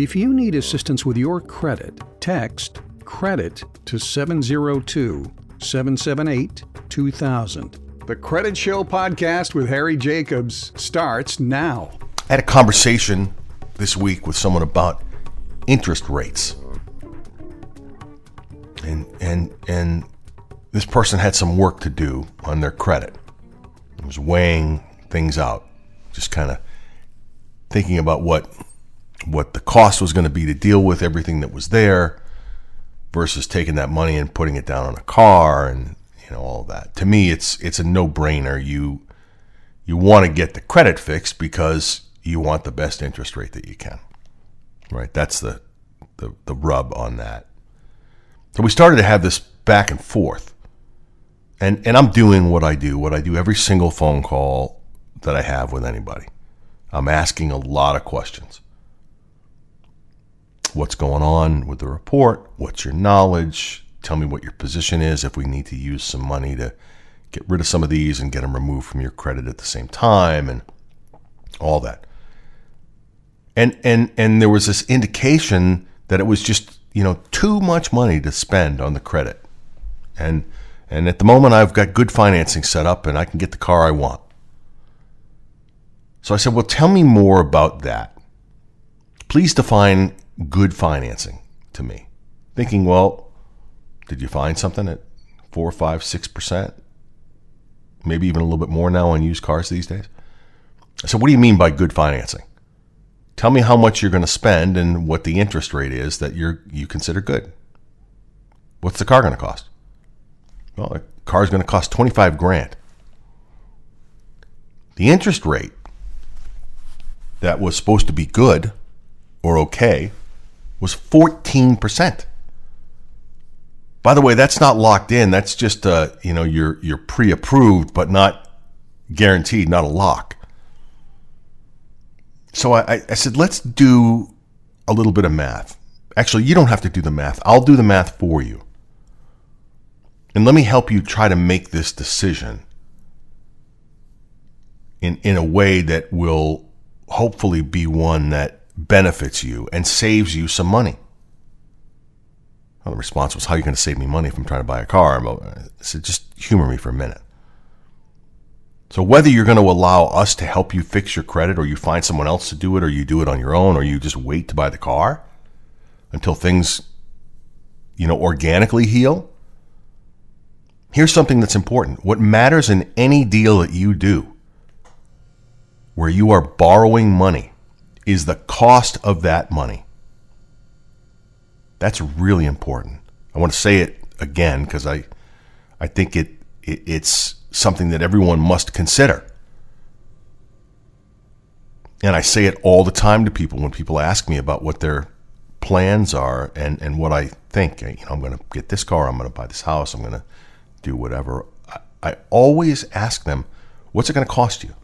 If you need assistance with your credit, text credit to 702 778 2000. The Credit Show podcast with Harry Jacobs starts now. I had a conversation this week with someone about interest rates. And and and this person had some work to do on their credit. It was weighing things out, just kind of thinking about what what the cost was going to be to deal with everything that was there versus taking that money and putting it down on a car and you know all that. To me, it's it's a no-brainer. You you want to get the credit fixed because you want the best interest rate that you can. Right? That's the the, the rub on that. So we started to have this back and forth. And and I'm doing what I do, what I do every single phone call that I have with anybody. I'm asking a lot of questions. What's going on with the report? What's your knowledge? Tell me what your position is if we need to use some money to get rid of some of these and get them removed from your credit at the same time and all that. And and and there was this indication that it was just, you know, too much money to spend on the credit. And and at the moment I've got good financing set up and I can get the car I want. So I said, "Well, tell me more about that. Please define good financing to me." Thinking, "Well, did you find something at four, five, six percent? Maybe even a little bit more now on used cars these days." I said, "What do you mean by good financing?" Tell me how much you're going to spend and what the interest rate is that you're you consider good. What's the car going to cost? Well, the car is going to cost 25 grand. The interest rate that was supposed to be good or okay was 14%. By the way, that's not locked in. That's just uh, you know, you're you're pre-approved but not guaranteed, not a lock. So I, I said, let's do a little bit of math. Actually, you don't have to do the math. I'll do the math for you. And let me help you try to make this decision in, in a way that will hopefully be one that benefits you and saves you some money. Well, the response was, How are you going to save me money if I'm trying to buy a car? I said, Just humor me for a minute. So whether you're going to allow us to help you fix your credit or you find someone else to do it or you do it on your own or you just wait to buy the car until things you know organically heal. Here's something that's important. What matters in any deal that you do where you are borrowing money is the cost of that money. That's really important. I want to say it again because I I think it, it it's something that everyone must consider. And I say it all the time to people when people ask me about what their plans are and, and what I think. You know, I'm going to get this car, I'm going to buy this house, I'm going to do whatever. I, I always ask them, what's it going to cost you?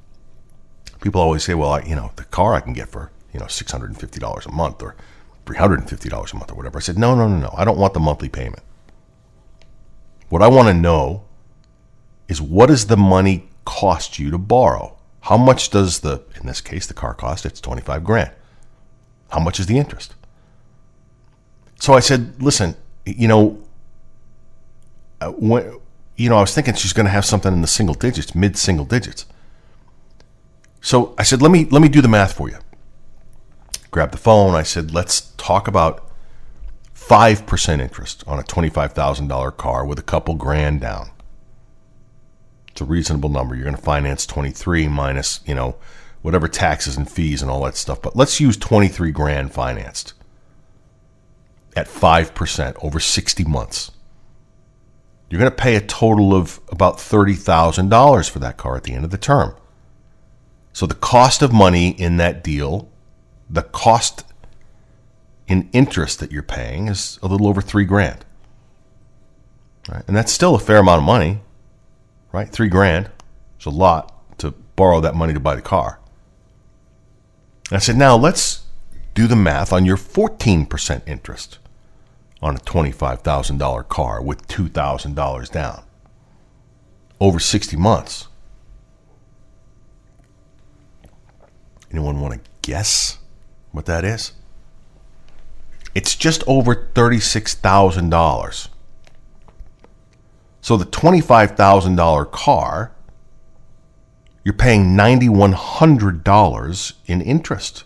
People always say, well, I, you know, the car I can get for, you know, $650 a month or $350 a month or whatever. I said, no, no, no, no. I don't want the monthly payment. What I want to know is what does the money cost you to borrow? How much does the, in this case, the car cost? It's 25 grand. How much is the interest? So I said, listen, you know, uh, when, you know, I was thinking she's going to have something in the single digits, mid single digits. So I said, let me let me do the math for you. Grab the phone. I said, let's talk about five percent interest on a twenty-five thousand dollar car with a couple grand down. It's a reasonable number. You're going to finance 23 minus, you know, whatever taxes and fees and all that stuff. But let's use 23 grand financed at 5% over 60 months. You're going to pay a total of about $30,000 for that car at the end of the term. So the cost of money in that deal, the cost in interest that you're paying is a little over three grand. Right? And that's still a fair amount of money, right? Three grand. is a lot to borrow that money to buy the car. And I said, now let's do the math on your 14% interest on a $25,000 car with $2,000 down over 60 months. Anyone want to guess what that is? It's just over $36,000. So the $25,000 car, you're paying $9,100 in interest.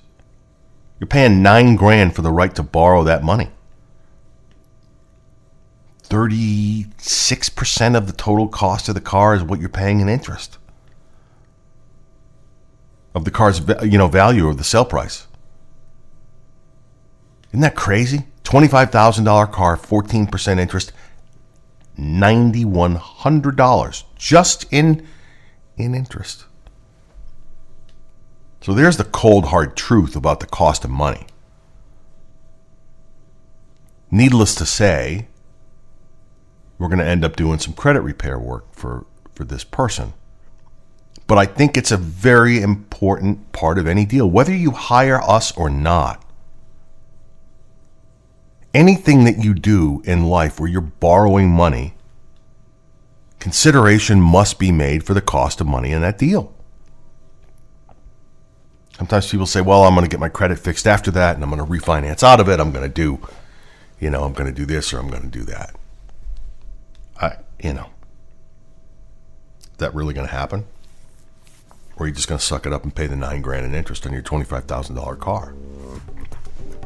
You're paying nine grand for the right to borrow that money. 36% of the total cost of the car is what you're paying in interest of the car's you know value of the sale price. Isn't that crazy? $25,000 car, 14% interest, $9100 just in in interest. So there's the cold hard truth about the cost of money. Needless to say, we're going to end up doing some credit repair work for, for this person. But I think it's a very important part of any deal, whether you hire us or not. Anything that you do in life where you're borrowing money, consideration must be made for the cost of money in that deal. Sometimes people say, well, I'm going to get my credit fixed after that and I'm going to refinance out of it. I'm going to do, you know, I'm going to do this or I'm going to do that. I, you know, is that really going to happen? Or are you just going to suck it up and pay the nine grand in interest on your $25,000 car?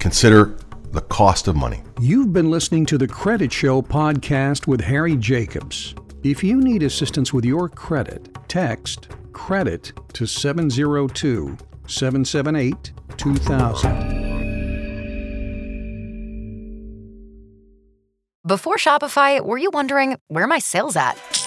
Consider the cost of money. You've been listening to the Credit Show podcast with Harry Jacobs. If you need assistance with your credit, text credit to 702 778 2000. Before Shopify, were you wondering where my sales at?